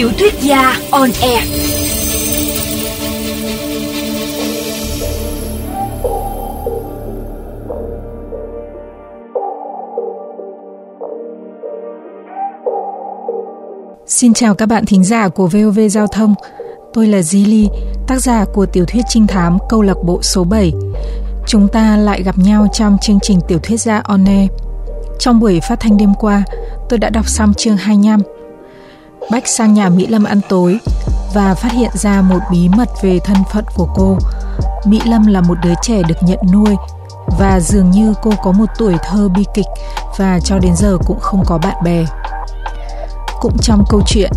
Tiểu thuyết gia on air. Xin chào các bạn thính giả của VOV Giao thông. Tôi là Di Ly, tác giả của tiểu thuyết trinh thám câu lạc bộ số 7. Chúng ta lại gặp nhau trong chương trình tiểu thuyết gia on air. Trong buổi phát thanh đêm qua, tôi đã đọc xong chương 25. Bách sang nhà Mỹ Lâm ăn tối và phát hiện ra một bí mật về thân phận của cô. Mỹ Lâm là một đứa trẻ được nhận nuôi và dường như cô có một tuổi thơ bi kịch và cho đến giờ cũng không có bạn bè. Cũng trong câu chuyện,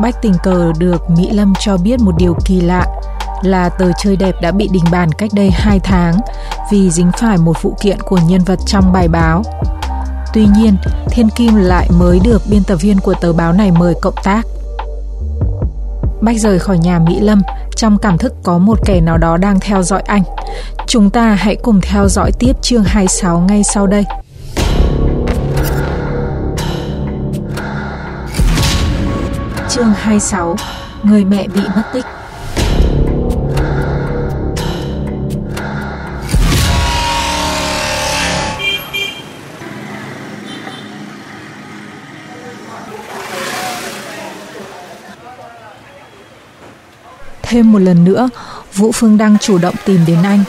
Bách tình cờ được Mỹ Lâm cho biết một điều kỳ lạ là tờ chơi đẹp đã bị đình bàn cách đây 2 tháng vì dính phải một vụ kiện của nhân vật trong bài báo. Tuy nhiên, Thiên Kim lại mới được biên tập viên của tờ báo này mời cộng tác. Bách rời khỏi nhà Mỹ Lâm, trong cảm thức có một kẻ nào đó đang theo dõi anh. Chúng ta hãy cùng theo dõi tiếp chương 26 ngay sau đây. Chương 26 Người mẹ bị mất tích Thêm một lần nữa, Vũ Phương Đăng chủ động tìm đến anh.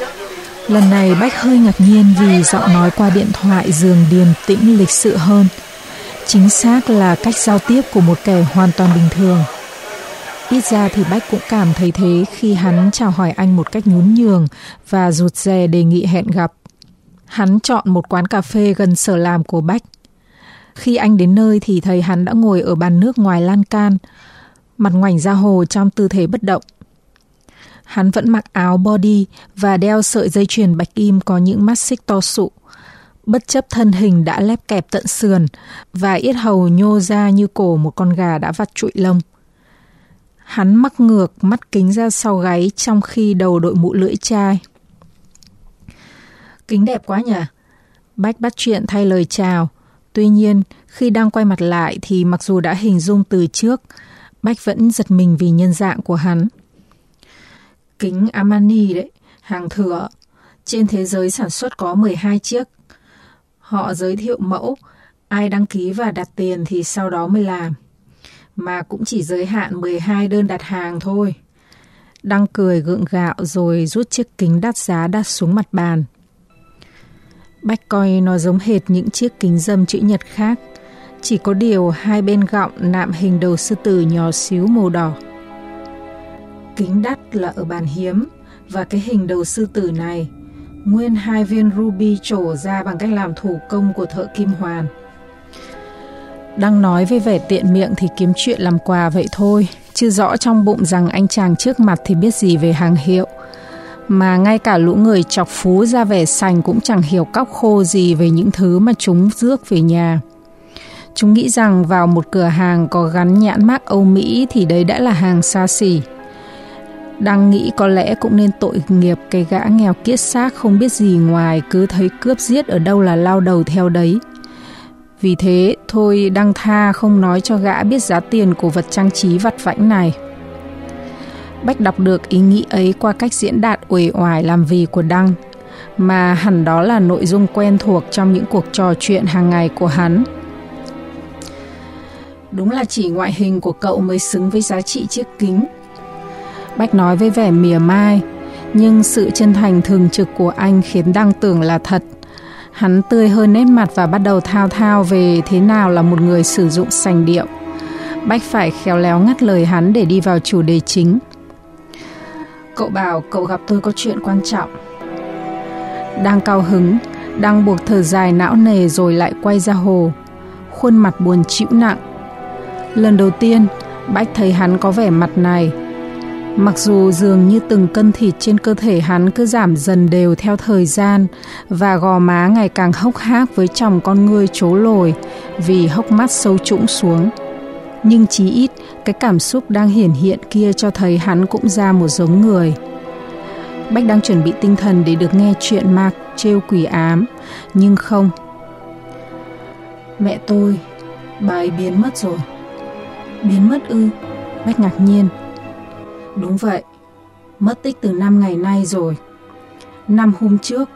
Lần này Bách hơi ngạc nhiên vì giọng nói qua điện thoại dường điềm tĩnh lịch sự hơn. Chính xác là cách giao tiếp của một kẻ hoàn toàn bình thường. Ít ra thì Bách cũng cảm thấy thế khi hắn chào hỏi anh một cách nhún nhường và rụt rè đề nghị hẹn gặp. Hắn chọn một quán cà phê gần sở làm của Bách. Khi anh đến nơi thì thấy hắn đã ngồi ở bàn nước ngoài lan can, mặt ngoảnh ra hồ trong tư thế bất động. Hắn vẫn mặc áo body và đeo sợi dây chuyền bạch kim có những mắt xích to sụ. Bất chấp thân hình đã lép kẹp tận sườn và yết hầu nhô ra như cổ một con gà đã vặt trụi lông. Hắn mắc ngược mắt kính ra sau gáy trong khi đầu đội mũ lưỡi chai. Kính đẹp quá nhỉ? Bách bắt chuyện thay lời chào. Tuy nhiên, khi đang quay mặt lại thì mặc dù đã hình dung từ trước, Bách vẫn giật mình vì nhân dạng của hắn kính Armani đấy, hàng thừa. Trên thế giới sản xuất có 12 chiếc. Họ giới thiệu mẫu, ai đăng ký và đặt tiền thì sau đó mới làm. Mà cũng chỉ giới hạn 12 đơn đặt hàng thôi. Đăng cười gượng gạo rồi rút chiếc kính đắt giá đặt xuống mặt bàn. Bách coi nó giống hệt những chiếc kính dâm chữ nhật khác. Chỉ có điều hai bên gọng nạm hình đầu sư tử nhỏ xíu màu đỏ. Kính đắt là ở bàn hiếm và cái hình đầu sư tử này nguyên hai viên ruby trổ ra bằng cách làm thủ công của thợ kim hoàn. Đang nói với vẻ tiện miệng thì kiếm chuyện làm quà vậy thôi, chứ rõ trong bụng rằng anh chàng trước mặt thì biết gì về hàng hiệu. Mà ngay cả lũ người chọc phú ra vẻ sành cũng chẳng hiểu cóc khô gì về những thứ mà chúng rước về nhà. Chúng nghĩ rằng vào một cửa hàng có gắn nhãn mác Âu Mỹ thì đấy đã là hàng xa xỉ. Đang nghĩ có lẽ cũng nên tội nghiệp cái gã nghèo kiết xác không biết gì ngoài cứ thấy cướp giết ở đâu là lao đầu theo đấy. Vì thế, thôi Đăng tha không nói cho gã biết giá tiền của vật trang trí vặt vãnh này. Bách đọc được ý nghĩ ấy qua cách diễn đạt uể oải làm vì của Đăng, mà hẳn đó là nội dung quen thuộc trong những cuộc trò chuyện hàng ngày của hắn. Đúng là chỉ ngoại hình của cậu mới xứng với giá trị chiếc kính Bách nói với vẻ mỉa mai, nhưng sự chân thành thường trực của anh khiến Đăng tưởng là thật. Hắn tươi hơn nét mặt và bắt đầu thao thao về thế nào là một người sử dụng sành điệu. Bách phải khéo léo ngắt lời hắn để đi vào chủ đề chính. Cậu bảo cậu gặp tôi có chuyện quan trọng. Đang cao hứng, đang buộc thở dài não nề rồi lại quay ra hồ. Khuôn mặt buồn chịu nặng. Lần đầu tiên, Bách thấy hắn có vẻ mặt này, Mặc dù dường như từng cân thịt trên cơ thể hắn cứ giảm dần đều theo thời gian và gò má ngày càng hốc hác với chồng con ngươi trố lồi vì hốc mắt sâu trũng xuống. Nhưng chí ít, cái cảm xúc đang hiển hiện kia cho thấy hắn cũng ra một giống người. Bách đang chuẩn bị tinh thần để được nghe chuyện ma trêu quỷ ám, nhưng không. Mẹ tôi, bà ấy biến mất rồi. Biến mất ư? Bách ngạc nhiên. Đúng vậy, mất tích từ 5 ngày nay rồi. Năm hôm trước,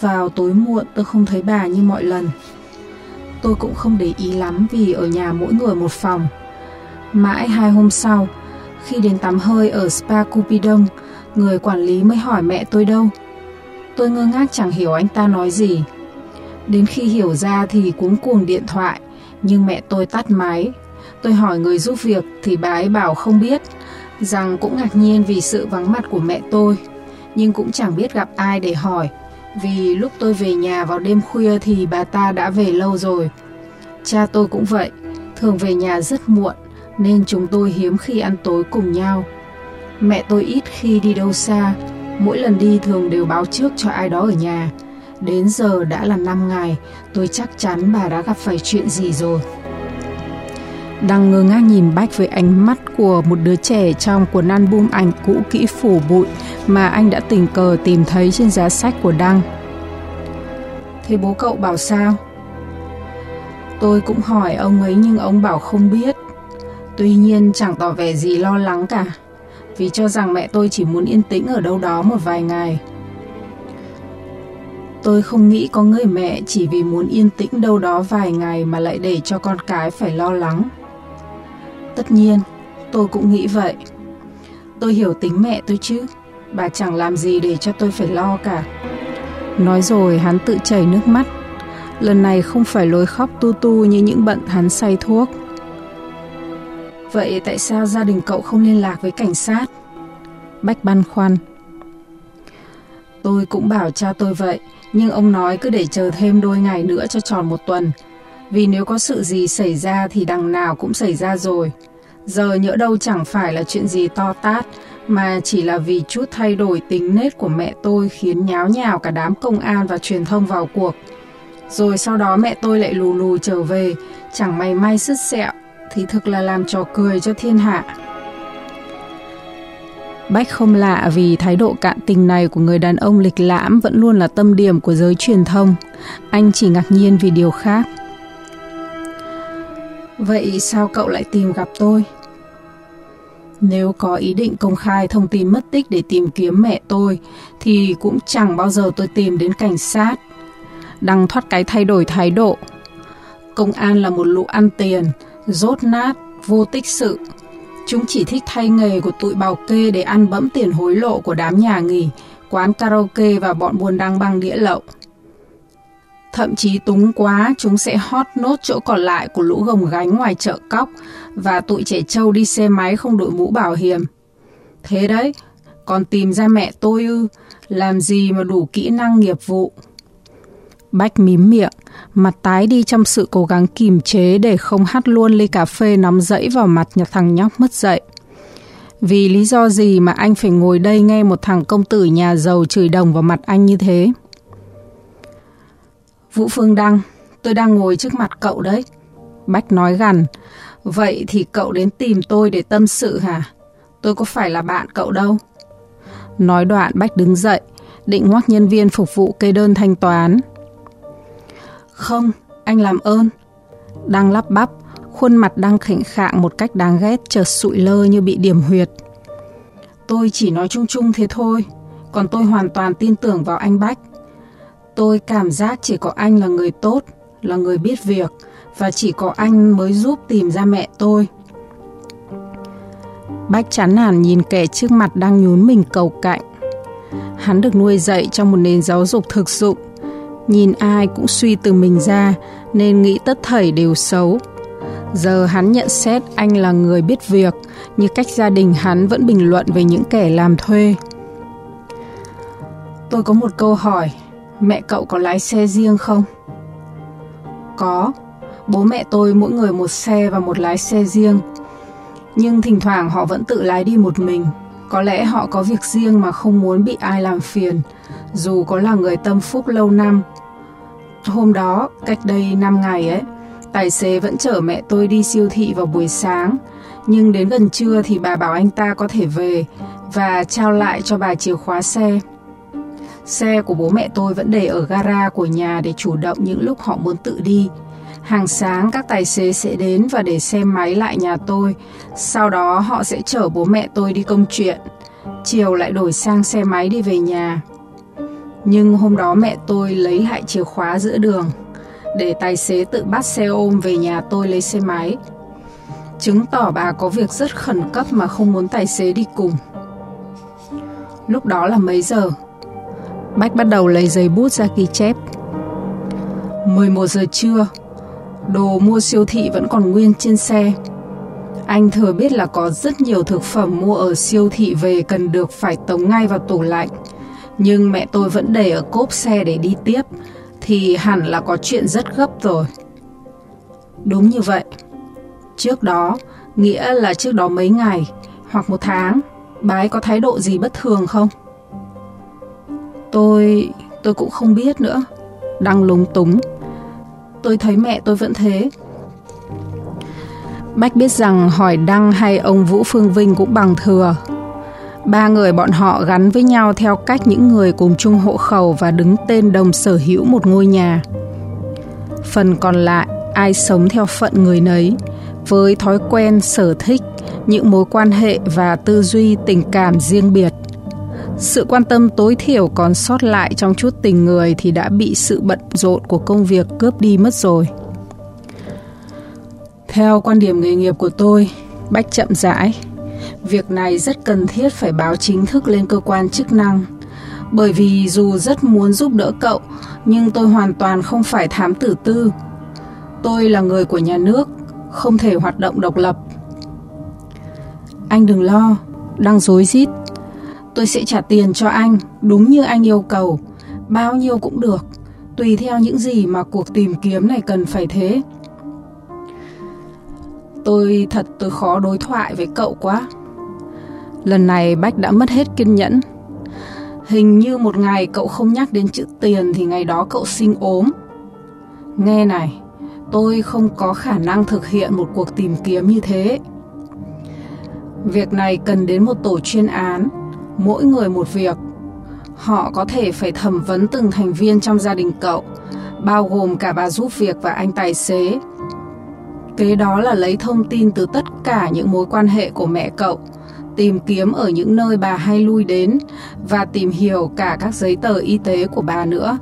vào tối muộn tôi không thấy bà như mọi lần. Tôi cũng không để ý lắm vì ở nhà mỗi người một phòng. Mãi hai hôm sau, khi đến tắm hơi ở spa Cupidon, người quản lý mới hỏi mẹ tôi đâu. Tôi ngơ ngác chẳng hiểu anh ta nói gì. Đến khi hiểu ra thì cuống cuồng điện thoại, nhưng mẹ tôi tắt máy. Tôi hỏi người giúp việc thì bà ấy bảo không biết, rằng cũng ngạc nhiên vì sự vắng mặt của mẹ tôi, nhưng cũng chẳng biết gặp ai để hỏi, vì lúc tôi về nhà vào đêm khuya thì bà ta đã về lâu rồi. Cha tôi cũng vậy, thường về nhà rất muộn, nên chúng tôi hiếm khi ăn tối cùng nhau. Mẹ tôi ít khi đi đâu xa, mỗi lần đi thường đều báo trước cho ai đó ở nhà. Đến giờ đã là 5 ngày, tôi chắc chắn bà đã gặp phải chuyện gì rồi. Đang ngơ ngác nhìn Bách với ánh mắt của một đứa trẻ trong cuốn album ảnh cũ kỹ phủ bụi mà anh đã tình cờ tìm thấy trên giá sách của Đăng. Thế bố cậu bảo sao? Tôi cũng hỏi ông ấy nhưng ông bảo không biết. Tuy nhiên chẳng tỏ vẻ gì lo lắng cả, vì cho rằng mẹ tôi chỉ muốn yên tĩnh ở đâu đó một vài ngày. Tôi không nghĩ có người mẹ chỉ vì muốn yên tĩnh đâu đó vài ngày mà lại để cho con cái phải lo lắng. Tất nhiên, tôi cũng nghĩ vậy. Tôi hiểu tính mẹ tôi chứ, bà chẳng làm gì để cho tôi phải lo cả. Nói rồi hắn tự chảy nước mắt. Lần này không phải lối khóc tu tu như những bận hắn say thuốc. Vậy tại sao gia đình cậu không liên lạc với cảnh sát? Bách băn khoăn. Tôi cũng bảo cha tôi vậy, nhưng ông nói cứ để chờ thêm đôi ngày nữa cho tròn một tuần. Vì nếu có sự gì xảy ra thì đằng nào cũng xảy ra rồi. Giờ nhỡ đâu chẳng phải là chuyện gì to tát, mà chỉ là vì chút thay đổi tính nết của mẹ tôi khiến nháo nhào cả đám công an và truyền thông vào cuộc. Rồi sau đó mẹ tôi lại lù lù trở về, chẳng may may sứt sẹo, thì thực là làm trò cười cho thiên hạ. Bách không lạ vì thái độ cạn tình này của người đàn ông lịch lãm vẫn luôn là tâm điểm của giới truyền thông. Anh chỉ ngạc nhiên vì điều khác. Vậy sao cậu lại tìm gặp tôi? Nếu có ý định công khai thông tin mất tích để tìm kiếm mẹ tôi, thì cũng chẳng bao giờ tôi tìm đến cảnh sát. Đăng thoát cái thay đổi thái độ. Công an là một lũ ăn tiền, rốt nát, vô tích sự. Chúng chỉ thích thay nghề của tụi bào kê để ăn bẫm tiền hối lộ của đám nhà nghỉ, quán karaoke và bọn buôn đăng băng đĩa lậu. Thậm chí túng quá, chúng sẽ hót nốt chỗ còn lại của lũ gồng gánh ngoài chợ cóc và tụi trẻ trâu đi xe máy không đội mũ bảo hiểm. Thế đấy, còn tìm ra mẹ tôi ư, làm gì mà đủ kỹ năng nghiệp vụ. Bách mím miệng, mặt tái đi trong sự cố gắng kìm chế để không hắt luôn ly cà phê nóng dẫy vào mặt nhà thằng nhóc mất dậy. Vì lý do gì mà anh phải ngồi đây nghe một thằng công tử nhà giàu chửi đồng vào mặt anh như thế? Vũ Phương Đăng, tôi đang ngồi trước mặt cậu đấy. Bách nói gằn, vậy thì cậu đến tìm tôi để tâm sự hả? Tôi có phải là bạn cậu đâu. Nói đoạn Bách đứng dậy, định ngoắc nhân viên phục vụ kê đơn thanh toán. Không, anh làm ơn. Đang lắp bắp, khuôn mặt đang khỉnh khạng một cách đáng ghét chợt sụi lơ như bị điểm huyệt. Tôi chỉ nói chung chung thế thôi, còn tôi hoàn toàn tin tưởng vào anh Bách. Tôi cảm giác chỉ có anh là người tốt, là người biết việc và chỉ có anh mới giúp tìm ra mẹ tôi. Bách chán nản nhìn kẻ trước mặt đang nhún mình cầu cạnh. Hắn được nuôi dạy trong một nền giáo dục thực dụng. Nhìn ai cũng suy từ mình ra nên nghĩ tất thảy đều xấu. Giờ hắn nhận xét anh là người biết việc, như cách gia đình hắn vẫn bình luận về những kẻ làm thuê. Tôi có một câu hỏi, Mẹ cậu có lái xe riêng không? Có, bố mẹ tôi mỗi người một xe và một lái xe riêng. Nhưng thỉnh thoảng họ vẫn tự lái đi một mình. Có lẽ họ có việc riêng mà không muốn bị ai làm phiền, dù có là người tâm phúc lâu năm. Hôm đó, cách đây 5 ngày ấy, tài xế vẫn chở mẹ tôi đi siêu thị vào buổi sáng, nhưng đến gần trưa thì bà bảo anh ta có thể về và trao lại cho bà chìa khóa xe. Xe của bố mẹ tôi vẫn để ở gara của nhà để chủ động những lúc họ muốn tự đi. Hàng sáng, các tài xế sẽ đến và để xe máy lại nhà tôi. Sau đó, họ sẽ chở bố mẹ tôi đi công chuyện. Chiều lại đổi sang xe máy đi về nhà. Nhưng hôm đó mẹ tôi lấy lại chìa khóa giữa đường, để tài xế tự bắt xe ôm về nhà tôi lấy xe máy. Chứng tỏ bà có việc rất khẩn cấp mà không muốn tài xế đi cùng. Lúc đó là mấy giờ? Bách bắt đầu lấy giấy bút ra ghi chép. 11 giờ trưa, đồ mua siêu thị vẫn còn nguyên trên xe. Anh thừa biết là có rất nhiều thực phẩm mua ở siêu thị về cần được phải tống ngay vào tủ lạnh. Nhưng mẹ tôi vẫn để ở cốp xe để đi tiếp, thì hẳn là có chuyện rất gấp rồi. Đúng như vậy. Trước đó, nghĩa là trước đó mấy ngày hoặc một tháng, bà ấy có thái độ gì bất thường không? Tôi... tôi cũng không biết nữa. Đang lúng túng. Tôi thấy mẹ tôi vẫn thế. Bách biết rằng hỏi Đăng hay ông Vũ Phương Vinh cũng bằng thừa. Ba người bọn họ gắn với nhau theo cách những người cùng chung hộ khẩu và đứng tên đồng sở hữu một ngôi nhà. Phần còn lại, ai sống theo phận người nấy, với thói quen, sở thích, những mối quan hệ và tư duy tình cảm riêng biệt. Sự quan tâm tối thiểu còn sót lại trong chút tình người thì đã bị sự bận rộn của công việc cướp đi mất rồi. Theo quan điểm nghề nghiệp của tôi, Bách chậm rãi, việc này rất cần thiết phải báo chính thức lên cơ quan chức năng. Bởi vì dù rất muốn giúp đỡ cậu, nhưng tôi hoàn toàn không phải thám tử tư. Tôi là người của nhà nước, không thể hoạt động độc lập. Anh đừng lo, đang dối rít Tôi sẽ trả tiền cho anh đúng như anh yêu cầu, bao nhiêu cũng được, tùy theo những gì mà cuộc tìm kiếm này cần phải thế. Tôi thật tôi khó đối thoại với cậu quá. Lần này Bách đã mất hết kiên nhẫn. Hình như một ngày cậu không nhắc đến chữ tiền thì ngày đó cậu sinh ốm. Nghe này, tôi không có khả năng thực hiện một cuộc tìm kiếm như thế. Việc này cần đến một tổ chuyên án mỗi người một việc. Họ có thể phải thẩm vấn từng thành viên trong gia đình cậu, bao gồm cả bà giúp việc và anh tài xế. Kế đó là lấy thông tin từ tất cả những mối quan hệ của mẹ cậu, tìm kiếm ở những nơi bà hay lui đến và tìm hiểu cả các giấy tờ y tế của bà nữa,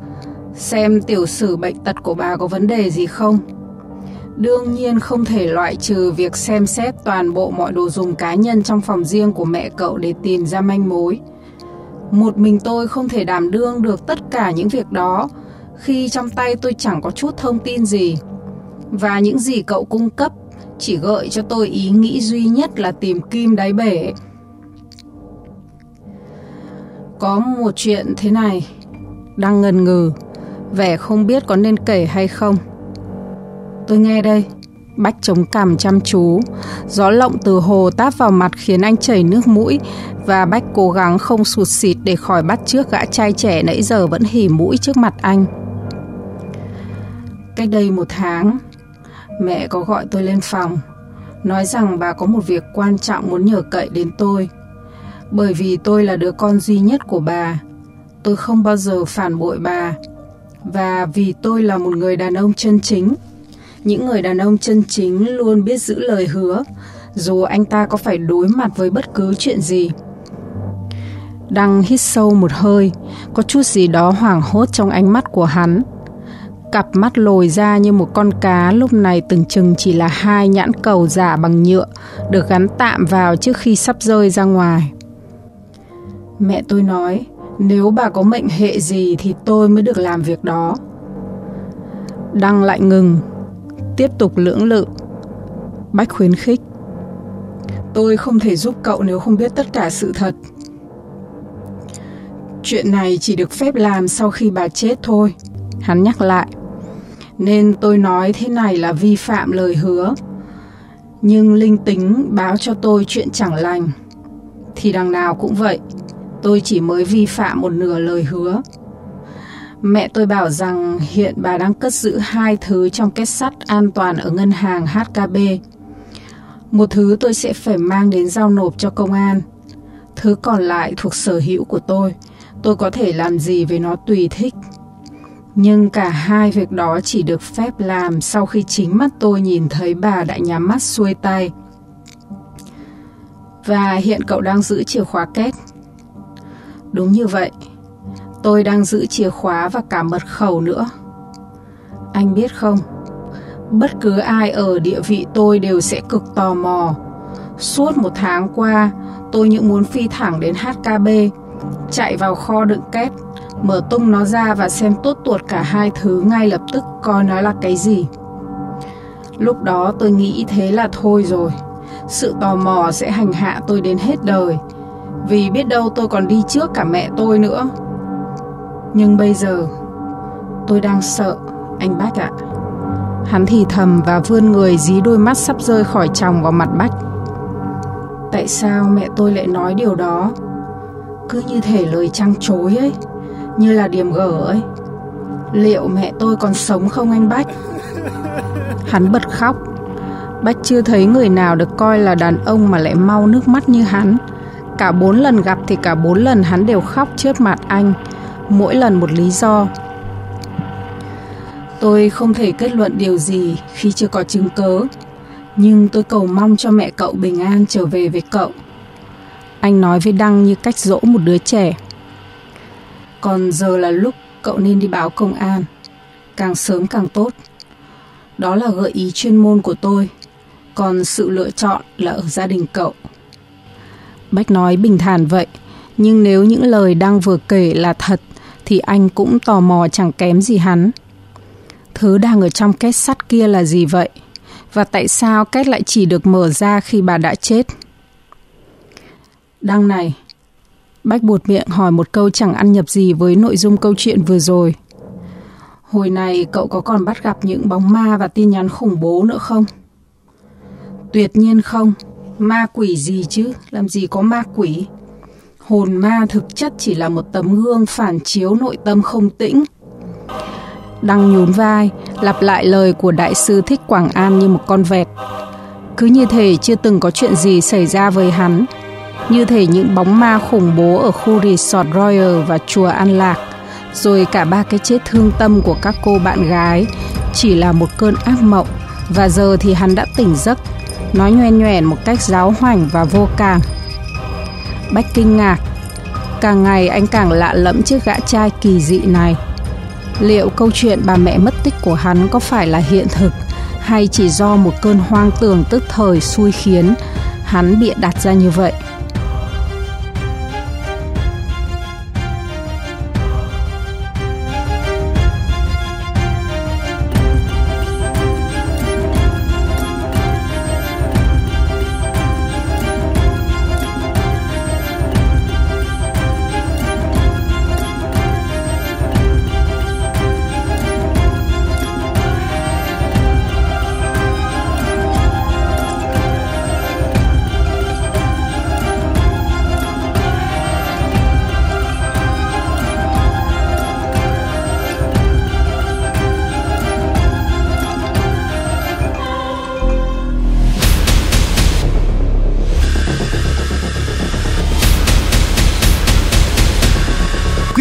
xem tiểu sử bệnh tật của bà có vấn đề gì không. Đương nhiên không thể loại trừ việc xem xét toàn bộ mọi đồ dùng cá nhân trong phòng riêng của mẹ cậu để tìm ra manh mối. Một mình tôi không thể đảm đương được tất cả những việc đó khi trong tay tôi chẳng có chút thông tin gì. Và những gì cậu cung cấp chỉ gợi cho tôi ý nghĩ duy nhất là tìm kim đáy bể. Có một chuyện thế này, đang ngần ngừ, vẻ không biết có nên kể hay không. Tôi nghe đây. Bách chống cằm chăm chú. Gió lộng từ hồ táp vào mặt khiến anh chảy nước mũi và Bách cố gắng không sụt xịt để khỏi bắt trước gã trai trẻ nãy giờ vẫn hỉ mũi trước mặt anh. Cách đây một tháng, mẹ có gọi tôi lên phòng, nói rằng bà có một việc quan trọng muốn nhờ cậy đến tôi. Bởi vì tôi là đứa con duy nhất của bà, tôi không bao giờ phản bội bà. Và vì tôi là một người đàn ông chân chính, những người đàn ông chân chính luôn biết giữ lời hứa, dù anh ta có phải đối mặt với bất cứ chuyện gì. Đăng hít sâu một hơi, có chút gì đó hoảng hốt trong ánh mắt của hắn. Cặp mắt lồi ra như một con cá lúc này từng chừng chỉ là hai nhãn cầu giả bằng nhựa được gắn tạm vào trước khi sắp rơi ra ngoài. Mẹ tôi nói, nếu bà có mệnh hệ gì thì tôi mới được làm việc đó. Đăng lại ngừng, tiếp tục lưỡng lự. Bách khuyến khích. Tôi không thể giúp cậu nếu không biết tất cả sự thật. Chuyện này chỉ được phép làm sau khi bà chết thôi. Hắn nhắc lại. Nên tôi nói thế này là vi phạm lời hứa. Nhưng linh tính báo cho tôi chuyện chẳng lành. Thì đằng nào cũng vậy. Tôi chỉ mới vi phạm một nửa lời hứa. Mẹ tôi bảo rằng hiện bà đang cất giữ hai thứ trong kết sắt an toàn ở ngân hàng HKB. Một thứ tôi sẽ phải mang đến giao nộp cho công an. Thứ còn lại thuộc sở hữu của tôi. Tôi có thể làm gì với nó tùy thích. Nhưng cả hai việc đó chỉ được phép làm sau khi chính mắt tôi nhìn thấy bà đã nhắm mắt xuôi tay. Và hiện cậu đang giữ chìa khóa kết. Đúng như vậy, tôi đang giữ chìa khóa và cả mật khẩu nữa. Anh biết không, bất cứ ai ở địa vị tôi đều sẽ cực tò mò. Suốt một tháng qua, tôi những muốn phi thẳng đến HKB, chạy vào kho đựng két, mở tung nó ra và xem tốt tuột cả hai thứ ngay lập tức coi nó là cái gì. Lúc đó tôi nghĩ thế là thôi rồi. Sự tò mò sẽ hành hạ tôi đến hết đời. Vì biết đâu tôi còn đi trước cả mẹ tôi nữa. Nhưng bây giờ, tôi đang sợ, anh Bách ạ. Hắn thì thầm và vươn người dí đôi mắt sắp rơi khỏi chồng vào mặt Bách. Tại sao mẹ tôi lại nói điều đó? Cứ như thể lời trăng chối ấy, như là điểm gở ấy. Liệu mẹ tôi còn sống không anh Bách? Hắn bật khóc. Bách chưa thấy người nào được coi là đàn ông mà lại mau nước mắt như hắn. Cả bốn lần gặp thì cả bốn lần hắn đều khóc trước mặt anh, mỗi lần một lý do. Tôi không thể kết luận điều gì khi chưa có chứng cớ, nhưng tôi cầu mong cho mẹ cậu bình an trở về với cậu. Anh nói với Đăng như cách dỗ một đứa trẻ. Còn giờ là lúc cậu nên đi báo công an, càng sớm càng tốt. Đó là gợi ý chuyên môn của tôi, còn sự lựa chọn là ở gia đình cậu. Bách nói bình thản vậy, nhưng nếu những lời Đăng vừa kể là thật, thì anh cũng tò mò chẳng kém gì hắn. Thứ đang ở trong két sắt kia là gì vậy? Và tại sao két lại chỉ được mở ra khi bà đã chết? Đăng này, Bách buột miệng hỏi một câu chẳng ăn nhập gì với nội dung câu chuyện vừa rồi. Hồi này cậu có còn bắt gặp những bóng ma và tin nhắn khủng bố nữa không? Tuyệt nhiên không. Ma quỷ gì chứ, làm gì có ma quỷ. Hồn ma thực chất chỉ là một tấm gương phản chiếu nội tâm không tĩnh. Đăng nhún vai, lặp lại lời của đại sư Thích Quảng An như một con vẹt. Cứ như thể chưa từng có chuyện gì xảy ra với hắn. Như thể những bóng ma khủng bố ở khu resort Royal và chùa An Lạc, rồi cả ba cái chết thương tâm của các cô bạn gái chỉ là một cơn ác mộng. Và giờ thì hắn đã tỉnh giấc, nói nhoen nhoẻn một cách giáo hoành và vô cảm. Bách kinh ngạc, càng ngày anh càng lạ lẫm chiếc gã trai kỳ dị này. Liệu câu chuyện bà mẹ mất tích của hắn có phải là hiện thực hay chỉ do một cơn hoang tưởng tức thời xui khiến hắn bịa đặt ra như vậy?